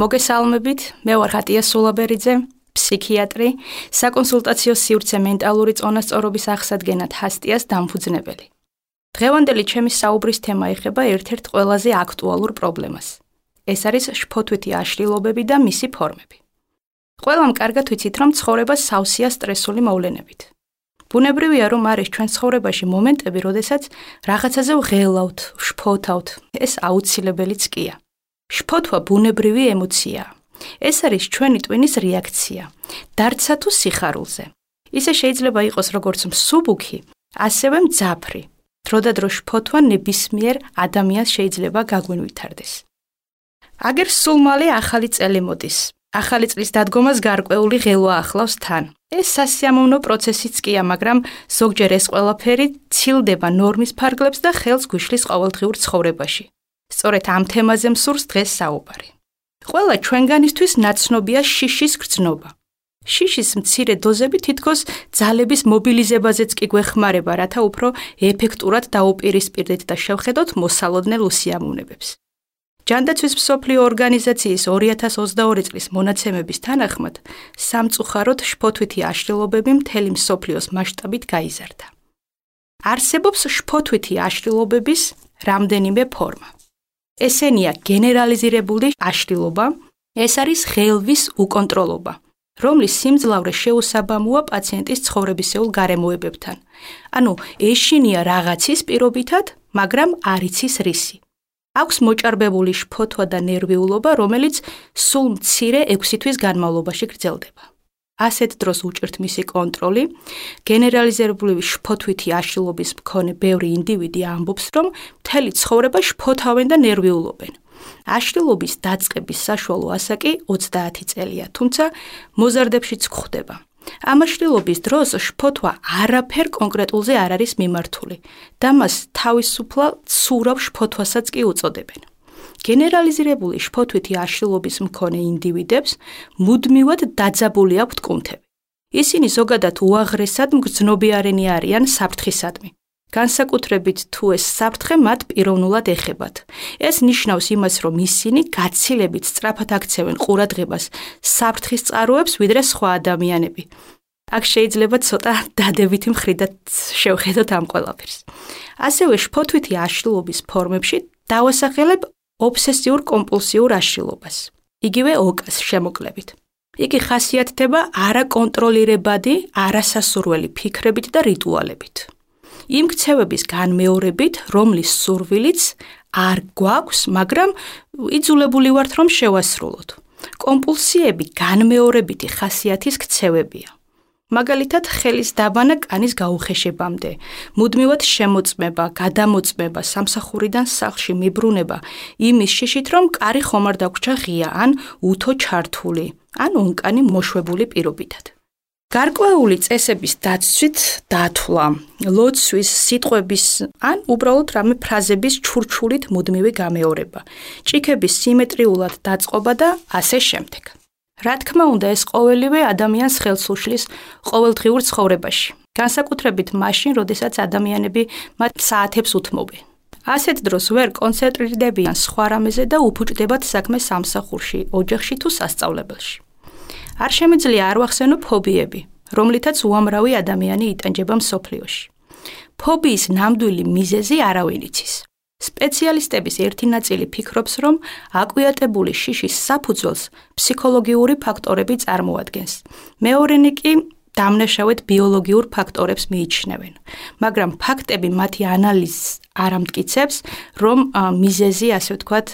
მოგესალმებით, მე ვარ ხატია სულაბერიძე, ფსიქიატრი, საკონსულტაციო სივრცე მენტალური წონასწორობის აღსადგენად ჰასტიას დამფუძნებელი. დღევანდელი ჩემი საუბრის თემა ეხება ერთ-ერთ ყველაზე აქტუალურ პრობლემას. ეს არის შფოთვითი აშლილობები და მისი ფორმები. ყველამ კარგად ვიცით, რომ ცხოვრება სავსეა სტრესული მოვლენებით. ბუნებრივია, რომ არის ჩვენ ცხოვრებაში მომენტები, როდესაც რაღაცაზე ვღელავთ, შფოთავთ. ეს აუცილებელიც კია. შფოთვა ბუნებრივი ემოციაა. ეს არის ჩვენი ტვინის რეაქცია. დარცა თუ სიხარულზე. ისე შეიძლება იყოს როგორც მსუბუქი, ასევე მძაფრი. დროდადრო შფოთვა ნებისმიერ ადამიანს შეიძლება გაგვინვითარდეს. აგერ სულ მალე ახალი წელი მოდის. ახალი წლის დადგომას გარკვეული ღელვა ახლავს თან. ეს სასიამოვნო პროცესიც კია, მაგრამ ზოგჯერ ეს ყველაფერი ცილდება ნორმის ფარგლებს და ხელს გვიშლის ყოველდღიურ ცხოვრებაში. სწორედ ამ თემაზე მსურს დღეს საუბარი. ყველა ჩვენგანისთვის ნაცნობია შიშის გრძნობა. შიშის მცირე დოზები თითქოს ძალების მობილიზებაზეც კი გვეხმარება, რათა უფრო ეფექტურად დაუპირისპირდეთ და შევხედოთ მოსალოდნელ უსიამოვნებებს. ჯანდაცვის მსოფლიო ორგანიზაციის 2022 წლის მონაცემების თანახმად, სამწუხაროდ შფოთვითი აშლილობები მთელი მსოფლიოს მასშტაბით გაიზარდა. არსებობს შფოთვითი აშლილობების რამდენიმე ფორმა. ესენია გენერალიზირებული აშლილობა, ეს არის ღელვის უკონტროლობა, რომლის სიმძლავრე შეუსაბამოა პაციენტის ცხოვრებისეულ გარემოებებთან. ანუ ეშინია რაღაცის პირობითად, მაგრამ არ იცის რისი. აქვს მოჭარბებული შფოთვა და ნერვიულობა, რომელიც სულ მცირე 6 თვის განმავლობაში გრძელდება. ასეთ დროს უჭირთ მისი კონტროლი. გენერალიზებული შფოთვითი აშლილობის მქონე ბევრი ინდივიდი ამბობს, რომ მთელი ცხოვრება შფოთავენ და ნერვიულობენ. აშლილობის დაწყების საშუალო ასაკი 30 წელია, თუმცა მოზარდებშიც გვხვდება. ამაშლილობის დროს შფოთვა არაფერ კონკრეტულზე არ არის მიმართული და მას თავისუფლად ცურავ შფოთვასაც კი უწოდებენ. გენერალიზირებული შფოთვითი აშლილობის მქონე ინდივიდებს მუდმივად დაძაბული აქვთ კუნთები. ისინი ზოგადად უაღრესად მგრძნობიარენი არიან საფრთხისადმი. განსაკუთრებით თუ ეს საფრთხე მათ პიროვნულად ეხებათ. ეს ნიშნავს იმას, რომ ისინი გაცილებით სწრაფად აქცევენ ყურადღებას საფრთხის წყაროებს, ვიდრე სხვა ადამიანები. აქ შეიძლება ცოტა დადებითი მხრიდან შევხედოთ ამ ყველაფერს. ასევე შფოთვითი აშლილობის ფორმებში დავასახელებ ობსესიურ კომპულსიურ აშლილობას. იგივე ოკას შემოკლებით. იგი ხასიათდება არაკონტროლირებადი, არასასურველი ფიქრებით და რიტუალებით. იმ ქცევების განმეორებით, რომლის სურვილიც არ გვაქვს, მაგრამ იძულებული ვართ რომ შევასრულოთ. კომპულსიები განმეორებითი ხასიათის ქცევებია. მაგალითად, ხელის დაბანა კანის გაუხეშებამდე, მუდმივად შემოწმება, გადამოწმება, სამსახურიდან სახლში მიბრუნება, იმის შიშით, რომ კარი ხომ არ დაგვრჩა ღია ან უთო ჩართული, ან ონკანი მოშვებული პირობითად. გარკვეული წესების დაცვით დათვლა, ლოცვის, სიტყვების ან უბრალოდ რამე ფრაზების ჩურჩულით მუდმივი გამეორება, ჭიქების სიმეტრიულად დაწყობა და ასე შემდეგ. რა თქმა უნდა, ეს ყოველივე ადამიანს ხელს უშლის ყოველდღიურ ცხოვრებაში. განსაკუთრებით მაშინ, როდესაც ადამიანები მათ საათებს უთმობენ. ასეთ დროს ვერ კონცენტრირდებიან სხვა რამეზე და უფუჭდებათ საქმე სამსახურში, ოჯახში თუ სასწავლებელში. არ შემიძლია არ ვახსენო ფობიები, რომლითაც უამრავი ადამიანი იტანჯება მსოფლიოში. ფობიის ნამდვილი მიზეზი არავინ იცის. სპეციალისტების ერთი ნაწილი ფიქრობს, რომ აკვიატებული შიშის საფუძველს ფსიქოლოგიური ფაქტორები წარმოადგენს. მეორენი კი დამნაშავედ ბიოლოგიურ ფაქტორებს მიიჩნევენ. მაგრამ ფაქტები მათი ანალიზს არ ამტკიცებს, რომ მიზეზი, ასე ვთქვათ,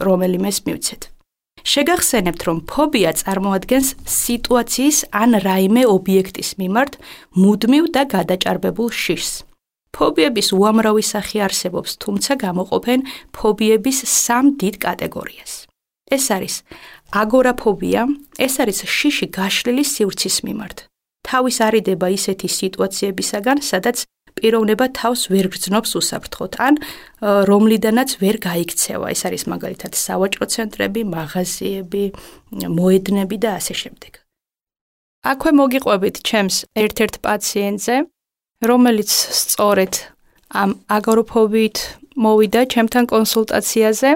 რომელიმეს მივცეთ. შეგახსენებთ, რომ ფობია წარმოადგენს სიტუაციის ან რაიმე ობიექტის მიმართ მუდმივ და გადაჭარბებულ შიშს. ფობიების უამრავი სახე არსებობს, თუმცა გამოყოფენ ფობიების სამ დიდ კატეგორიას. ეს არის აგორაფობია, ეს არის შიში გაშლილი სივრცის მიმართ. თავის არიდება ისეთი სიტუაციებისაგან, სადაც პიროვნება თავს ვერ გრძნობს უსაფრთხოდ, ან რომლიდანაც ვერ გაიქცევა. ეს არის მაგალითად სავაჭრო ცენტრები, მაღაზიები, მოედნები და ასე შემდეგ. აქვე მოგიყვებით ჩემს ერთ-ერთ პაციენტზე, რომელიც სწორედ ამ აგოროფობით მოვიდა ჩემთან კონსულტაციაზე.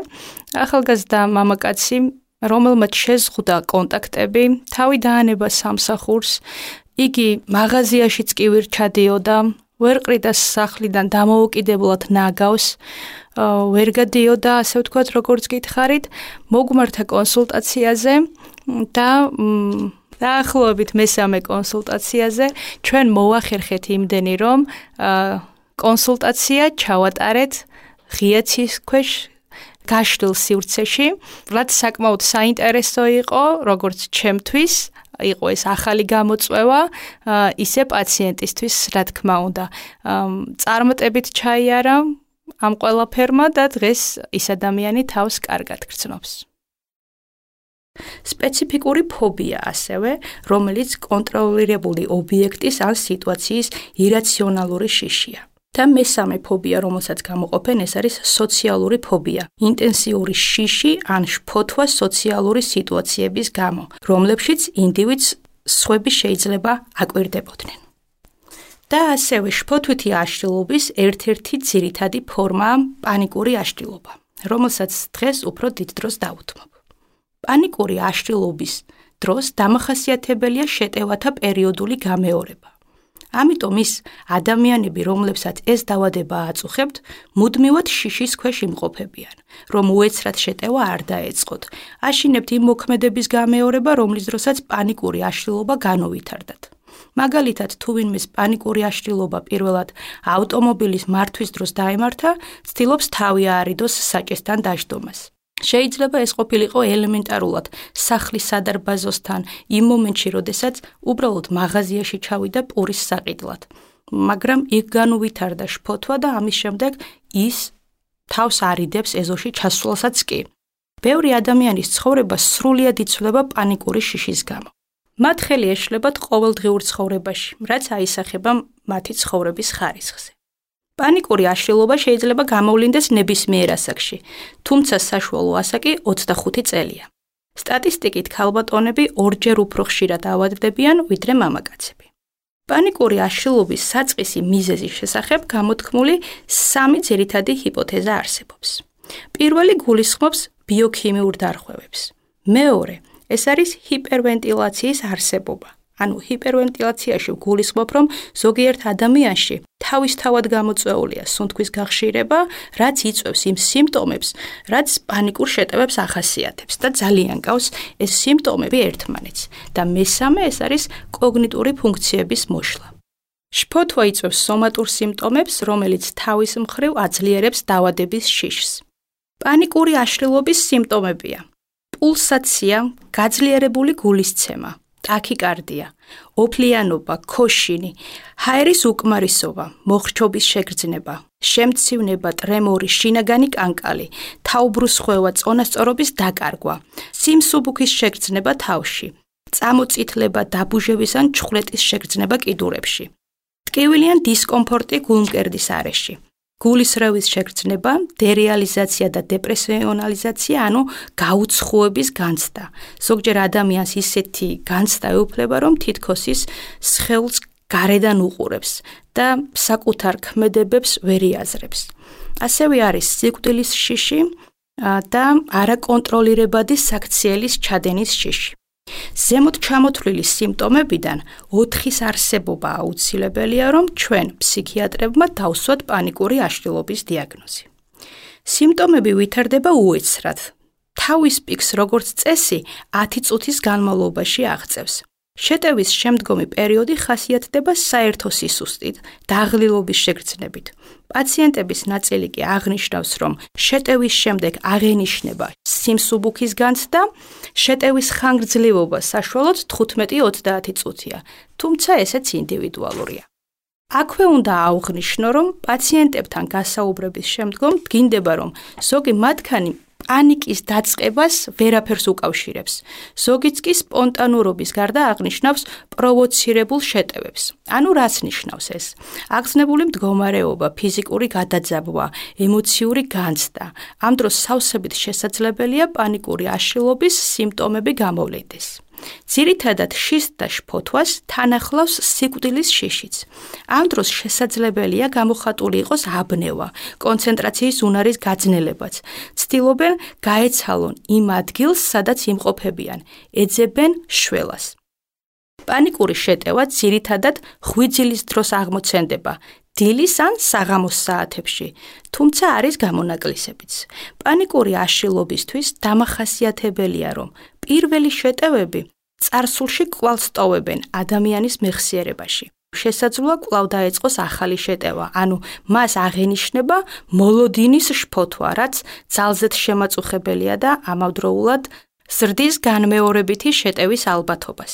ახალგაზრდა მამაკაცი რომელმაც შეზღუდა კონტაქტები, თავი დაანება სამსახურს, იგი მაღაზიაშიც კი ვერ ჩადიოდა, ვერ ყრიდა სახლიდან დამოუკიდებლად ნაგავს, ვერ გადიოდა, ასე ვთქვათ, როგორც გითხარით, მოგმართა კონსულტაციაზე და დაახლოებით მესამე კონსულტაციაზე ჩვენ მოახერხეთ იმდენი, რომ კონსულტაცია ჩავატარეთ ღიაცის ქვეშ გაშლილ სივრცეში, რაც საკმაოდ საინტერესო იყო, როგორც ჩემთვის, იყო ეს ახალი გამოწვევა, ისე პაციენტისთვის, რა თქმა უნდა. წარმოტებით ჩაიარა ამ ყველაფერმა და დღეს ის ადამიანი თავს კარგად გრძნობს. სპეციფიკური ფობია ასევე, რომელიც კონტროლირებული ობიექტის ან სიტუაციის ირაციონალური შიშია. და მესამე ფობია, რომელსაც გამოყოფენ, ეს არის სოციალური ფობია. ინტენსიური შიში ან შფოთვა სოციალური სიტუაციების გამო, რომლებშიც ინდივიდს სხვები შეიძლება აკვირდებოდნენ. და ასევე შფოთვითი აშლილობის ერთ-ერთი ძირითადი ფორმაა პანიკური აშლილობა, რომელსაც დღეს უფრო დიდ დროს დაუთმობ. პანიკური აშლილობის დროს დამახასიათებელია შეტევათა პერიოდული გამეორება. ამიტომ ის ადამიანები, რომლებსაც ეს დაავადება აწუხებთ, მუდმივად შიშის ქვეშ იმყოფებიან, რომ უეცრად შეტევა არ დაეწყოთ. აშინებთ იმ მოქმედების გამეორება, რომლის დროსაც პანიკური აშლილობა განოვითარდათ. მაგალითად, თუ ვინმეს პანიკური აშლილობა პირველად ავტომობილის მართვის დროს დაემართა, ცდილობს თავი აარიდოს საჭესთან დაждდომას. შეიძლება ეს ყოფილიყო ელემენტარულად სახლის სადარბაზოსთან იმ მომენტში, როდესაც უბრალოდ მაღაზიაში ჩავიდა პურის საყიდლად. მაგრამ იქ განუვითარდა შფოთვა და ამის შემდეგ ის თავს არიდებს ეზოში ჩასვლასაც კი. ბევრი ადამიანის ცხოვრება სრულიად იცვლება პანიკური შიშის გამო. მათ ხელი ეშლებათ ყოველდღიურ ცხოვრებაში, რაც აისახება მათი ცხოვრების ხარისხზე. პანიკური აშლილობა შეიძლება გამოვლინდეს ნებისმიერ ასაკში, თუმცა საშუალო ასაკი 25 წელია. სტატისტიკით ქალბატონები ორჯერ უფრო ხშირად ავადდებიან ვიდრე მამაკაცები. პანიკური აშლილობის საწყისი მიზეზის შესახებ გამოთქმული სამი ძირითადი ჰიპოთეზა არსებობს. პირველი გულისხმობს ბიოქიმიურ დარღვევებს. მეორე, ეს არის ჰიპერვენტილაციის არსებობა. ანუ ჰიპერვენტილაციაში გულისხმობ, რომ ზოგიერთ ადამიანში თავისთავად გამოწვეულია სუნთქვის გახშირება, რაც იწვევს იმ სიმპტომებს, რაც პანიკურ შეტევებს ახასიათებს და ძალიან გავს ეს სიმპტომები ერთმანეთს. და მესამე ეს არის კოგნიტური ფუნქციების მოშლა. შფოთვა იწვევს სომატურ სიმპტომებს, რომელიც თავის მხრივ აძლიერებს დაავადების შიშს. პანიკური აშლილობის სიმპტომებია: პულსაცია, გაძლიერებული გულისცემა, ტაქიკარდია, ოფლიანობა, ქოშინი, ჰაერის უკმარისობა, მოხრჩობის შეგრძნება, შემცივნება, ტრემორი, შინაგანი კანკალი, თაუბრუსხვევა, წონასწორობის დაკარგვა, სიმსუბუქის შეგრძნება თავში, წამოწითლება, დაბუჟების ან ჩხლეტის შეგრძნება კიდურებში. ტკივილიან დისკომფორტი გულმკერდის არეში. გულისრევის შეგრძნება, დერეალიზაცია და დეპრესიონალიზაცია, ანუ გაუცხოების განცდა. ზოგჯერ ადამიანს ისეთი განცდა ეუფლება, რომ თითქოს ის სხეულს გარედან უყურებს და საკუთარ ქმედებებს ვერ იაზრებს. ასევე არის სიკვდილის შიში და არაკონტროლირებადი საქციელის ჩადენის შიში. ზემოთ ჩამოთვლილი სიმპტომებიდან 4-ის არსებობა აუცილებელია, რომ ჩვენ ფსიქიატრებმა დავსვათ პანიკური აშლილობის დიაგნოზი. სიმპტომები ვითარდება უეცრად. თავის პიკს როგორც წესი 10 წუთის განმავლობაში აღწევს. შეტევის შემდგომი პერიოდი ხასიათდება საერთო სისუსტით, დაღლილობის შეგრძნებით. პაციენტების ნაწილი კი აღნიშნავს, რომ შეტევის შემდეგ აღენიშნება სიმსუბუქის განცდა, შეტევის ხანგრძლივობა საშუალოდ 15-30 წუთია, თუმცა ესეც ინდივიდუალურია. აქვე უნდა აღვნიშნო, რომ პაციენტებთან გასაუბრების შემდგომ დგინდება, რომ ზოგი მათგანი პანიკის დაწყებას ვერაფერს უკავშირებს. ზოგიც კი სპონტანურობის გარდა აღნიშნავს პროვოცირებულ შეტევებს. ანუ რას ნიშნავს ეს? აღგზნებული მდგომარეობა, ფიზიკური გადაძაბვა, ემოციური განცდა. ამ დროს სავსებით შესაძლებელია პანიკური აშლილობის სიმპტომები გამოვლინდეს. ძირითადად შის და შფოთვას თანახლავს სიკვდილის შიშიც. ამ დროს შესაძლებელია გამოხატული იყოს აბნევა, კონცენტრაციის უნარის გაძნელებაც. ცდილობენ გაეცალონ იმ ადგილს, სადაც იმყოფებიან, ეძებენ შველას. პანიკური შეტევა ძირითადად ღვიძილის დროს აღმოცენდება, დილის ან საღამოს საათებში, თუმცა არის გამონაკლისებიც. პანიკური აშლილობისთვის დამახასიათებელია, რომ პირველი შეტევები царსულში კვალ სტოვებენ ადამიანის მეხსიერებაში. შესაძლოა კვლავ დაეწყოს ახალი შეტევა, ანუ მას აღენიშნება მოლოდინის შფოთვა, რაც ძალზედ შემაწუხებელია და ამავდროულად ზრდის განმეორებითი შეტევის ალბათობას.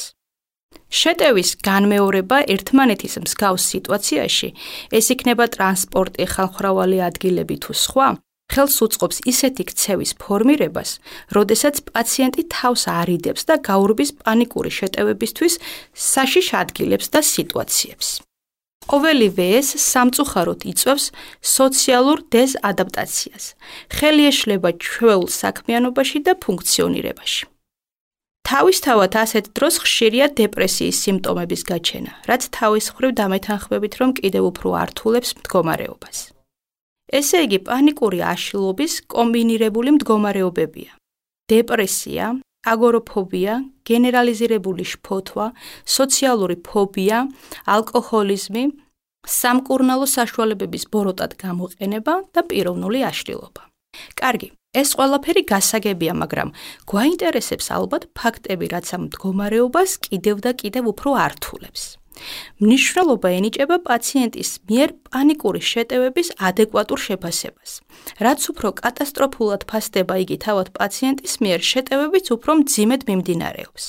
შეტევის განმეორება ერთმანეთის მსგავს სიტუაციაში, ეს იქნება ტრანსპორტი, ხალხმრავალი ადგილები თუ სხვა, ხელს უწყობს ისეთი ქცევის ფორმირებას, როდესაც პაციენტი თავს არიდებს და გაურბის პანიკური შეტევებისთვის საშიშ ადგილებს და სიტუაციებს. ყოველივე ეს სამწუხაროდ იწვევს სოციალურ დეზადაპტაციას. ხელი ეშლება ჩვეულ საქმიანობაში და ფუნქციონირებაში. თავისთავად ასეთ დროს ხშირია დეპრესიის სიმპტომების გაჩენა, რაც თავის მხრივ დამეთანხმებით, რომ კიდევ უფრო ართულებს მდგომარეობას. ესე იგი, პანიკური აშლილობის კომბინირებული მდგომარეობებია: დეპრესია, აგოროფობია, გენერალიზირებული შფოთვა, სოციალური ფობია, ალკოჰოლიზმი, სამკურნალო საშუალებების ბოროტად გამოყენება და პიროვნული აშლილობა. კარგი, ეს ყველაფერი გასაგებია, მაგრამ გვაინტერესებს ალბათ ფაქტები, რაც ამ მდგომარეობას კიდევ და კიდევ უფრო ართულებს. მნიშვნელობა ენიჭება პაციენტის მიერ პანიკური შეტევების ადეკვატურ შეფასებას. რაც უფრო კატასტროფულად ფასდება იგი თავად პაციენტის მიერ, შეტევებიც უფრო მძიმედ მიმდინარეობს.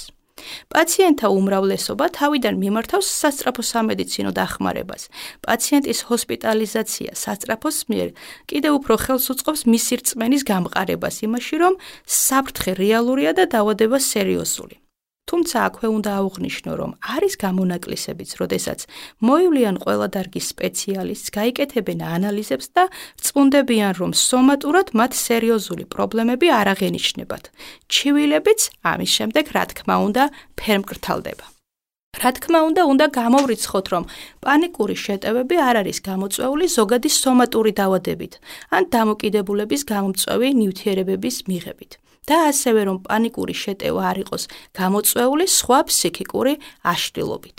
პაციენტთა უმრავლესობა თავიდან მიმართავს სასწრაფო სამედიცინო დახმარებას. პაციენტის ჰოსპიტალიზაცია სასწრაფოს მიერ კიდევ უფრო ხელს უწყობს მისი რწმენის გამყარებას იმაში, რომ საფრთხე რეალურია და დაავადება სერიოზული. თუმცა აქვე უნდა აღვნიშნო, რომ არის გამონაკლისებიც, როდესაც მოივლიან ყველა დარგის სპეციალისტს, გაიკეთებენ ანალიზებს და წუნდებიან, რომ სომატურად მათ სერიოზული პრობლემები არ აღენიშნებათ. ჩივილებიც ამის შემდეგ, რა თქმა უნდა, ფერმკრთალდება. რა თქმა უნდა, უნდა გამოვრიცხოთ, რომ პანიკური შეტევები არ არის გამოწვეული ზოგადი სომატური დაავადებით ან დამოკიდებულების გამომწვევი ნივთიერებების მიღებით. და ასევე რომ პანიკური შეტევა არ იყოს გამოწვეული სხვა ფსიქიკური აშლილობით.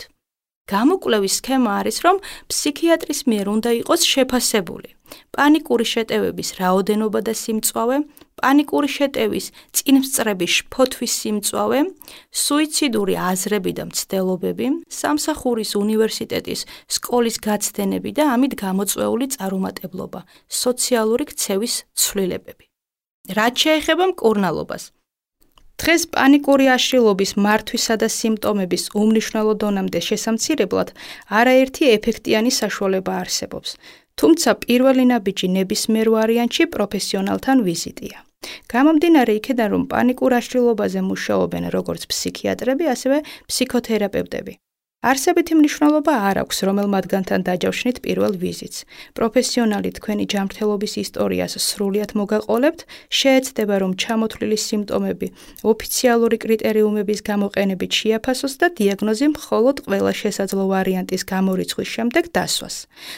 გამოკვლევის სქემა არის, რომ ფსიქიატრის მიერ უნდა იყოს შეფასებული პანიკური შეტევების რაოდენობა და სიმწვავე, პანიკური შეტევის წინსწრების შფოთვის სიმწვავე, სუიციდური აზრები და მცდელობები, სამსახურის უნივერსიტეტის სკოლის გაცდენები და ამით გამოწვეული წარუმატებლობა, სოციალური ქცევის ცვლილებები. რაც შეეხება მკურნალობას. დღეს პანიკური აშლილობის მართვისა და სიმპტომების უმნიშვნელო დონამდე შესამცირებლად არაერთი ეფექტიანი საშუალება არსებობს. თუმცა პირველი ნაბიჯი ნებისმიერ ვარიანტში პროფესიონალთან ვიზიტია. გამომდინარე იქედან, რომ პანიკურ აშლილობაზე მუშაობენ როგორც ფსიქიატრები, ასევე ფსიქოთერაპევტები. არსებითი მნიშვნელობა არ აქვს, რომელ მათგანთან დაჯავშნით პირველ ვიზიტს. პროფესიონალი თქვენი ჯანმრთელობის ისტორიას სრულად მოგაყოლებთ, შეეცდება, რომ ჩამოთვლილი სიმპტომები ოფიციალური კრიტერიუმების გამოყენებით შეაფასოს და დიაგნოზი მხოლოდ ყველა შესაძლო ვარიანტის გამორიცხვის შემდეგ დასვას.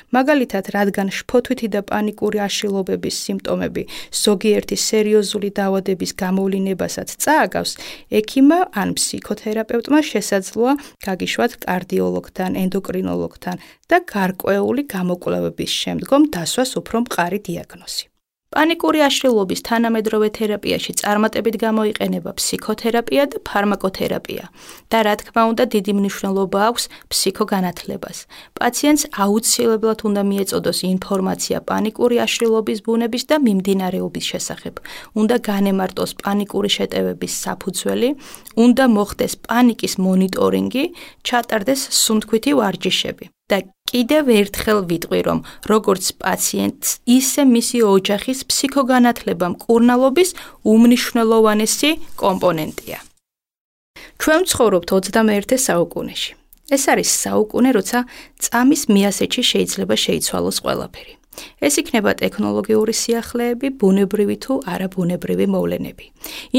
მაგალითად, რადგან შფოთვითი და პანიკური აშლილობების სიმპტომები ზოგიერთი სერიოზული დაავადების გამოვლინებასაც წააგავს, ექიმა ან ფსიქოთერაპევტმა შესაძლოა გაგიშვათ კარდიოლოგთან, ენდოკრინოლოგთან და გარკვეული გამოკვლევების შემდგომ დასვას უფრო მყარი დიაგნოზი. პანიკური აშლილობის თანამედროვე თერაპიაში წარმატებით გამოიყენება ფსიქოთერაპია და ფარმაკოთერაპია და რა თქმა უნდა დიდი მნიშვნელობა აქვს ფსიქოგანათლებას. პაციენტს აუცილებლად უნდა მიეწოდოს ინფორმაცია პანიკური აშლილობის ბუნების და მიმდინარეობის შესახებ. უნდა განემარტოს პანიკური შეტევების საფუძველი, უნდა მოხდეს პანიკის მონიტორინგი, ჩატარდეს სუნთქვითი ვარჯიშები. და კიდევ ერთხელ ვიტყვი, რომ როგორც პაციენტს, ისე მისი ოჯახის ფსიქოგანათლება მკურნალობის უმნიშვნელოვანესი კომპონენტია. ჩვენ ცხოვრობთ 21 საუკუნეში. ეს არის საუკუნე, როცა წამის მიასეჩი შეიძლება შეიცვალოს ყველაფერი. ეს იქნება ტექნოლოგიური სიახლეები, ბუნებრივი თუ არაბუნებრივი მოვლენები.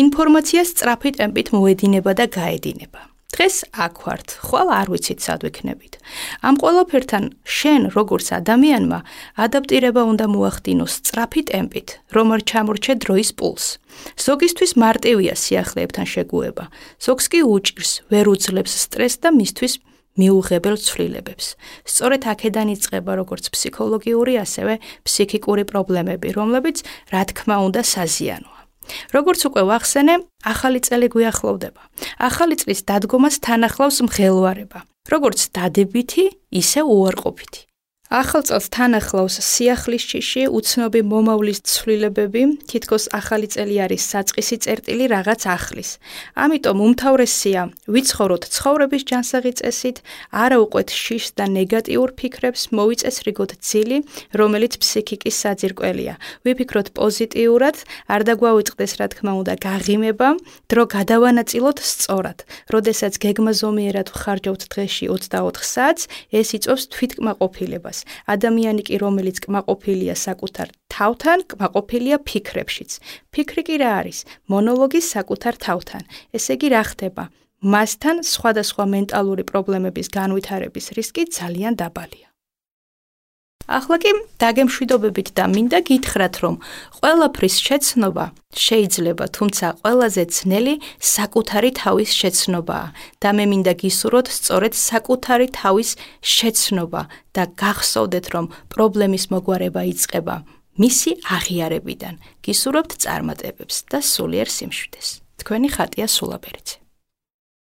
ინფორმაცია სწრაფი ტემპით მოედინება და გაედინება. დღეს აქ ვართ, ხვალ არ ვიცით სად ვიქნებით. ამ ყველაფერთან შენ როგორც ადამიანმა ადაპტირება უნდა მოახდინოს სწრაფი ტემპით, რომ არ ჩამორჩე დროის პულს. ზოგისთვის მარტივია სიახლეებთან შეგუება, ზოგს კი უჭირს, ვერ უძლებს სტრესს და მისთვის მიუღებელ ცვლილებებს. სწორედ აქედან იწყება როგორც ფსიქოლოგიური, ასევე ფსიქიკური პრობლემები, რომლებიც რა თქმა უნდა საზიანოა. როგორც უკვე ვახსენე, ახალი წელი გვიახლოვდება. ახალი წლის დადგომას თან ახლავს მხელვარება, როგორც დადებითი, ისე უარყოფითი. ახალ წელს თან ახლავს სიახლის ჭიში, უცნობი მომავლის ცვლილებები, თითქოს ახალი წელი არის საწყისი წერტილი რაღაც ახლის. ამიტომ უმთავრესია ვიცხოვროთ ცხოვრების ჯანსაღი წესით, არა უყვეთ შიშს და ნეგატიურ ფიქრებს, მოვიწესრიგოთ ძილი, რომელიც ფსიქიკის საძირკველია. ვიფიქროთ პოზიტიურად, არ დაგვაუწყდეს რა თქმა უნდა გაღიმება, დრო გადავანაწილოთ სწორად. როდესაც გეგმაზომიერად ვხარჯავთ დღეში 24 საათს, ეს იწვევს თვითკმაყოფილებას. ფიქრებას. ადამიანი კი რომელიც კმაყოფილია საკუთარ თავთან, კმაყოფილია ფიქრებშიც. ფიქრი კი რა არის? მონოლოგი საკუთარ თავთან. ესე იგი რა ხდება? მასთან სხვადასხვა მენტალური პრობლემების განვითარების რისკი ძალიან დაბალია. ახლა კი დაგემშვიდობებით და მინდა გითხრათ, რომ ყველაფრის შეცნობა შეიძლება, თუმცა ყველაზე ძნელი საკუთარი თავის შეცნობაა და მე მინდა გისურვოთ სწორედ საკუთარი თავის შეცნობა და გახსოვდეთ, რომ პრობლემის მოგვარება იწყება მისი აღიარებიდან. გისურვებთ წარმატებებს და სულიერ სიმშვიდეს. თქვენი ხატია სულაბერიძე.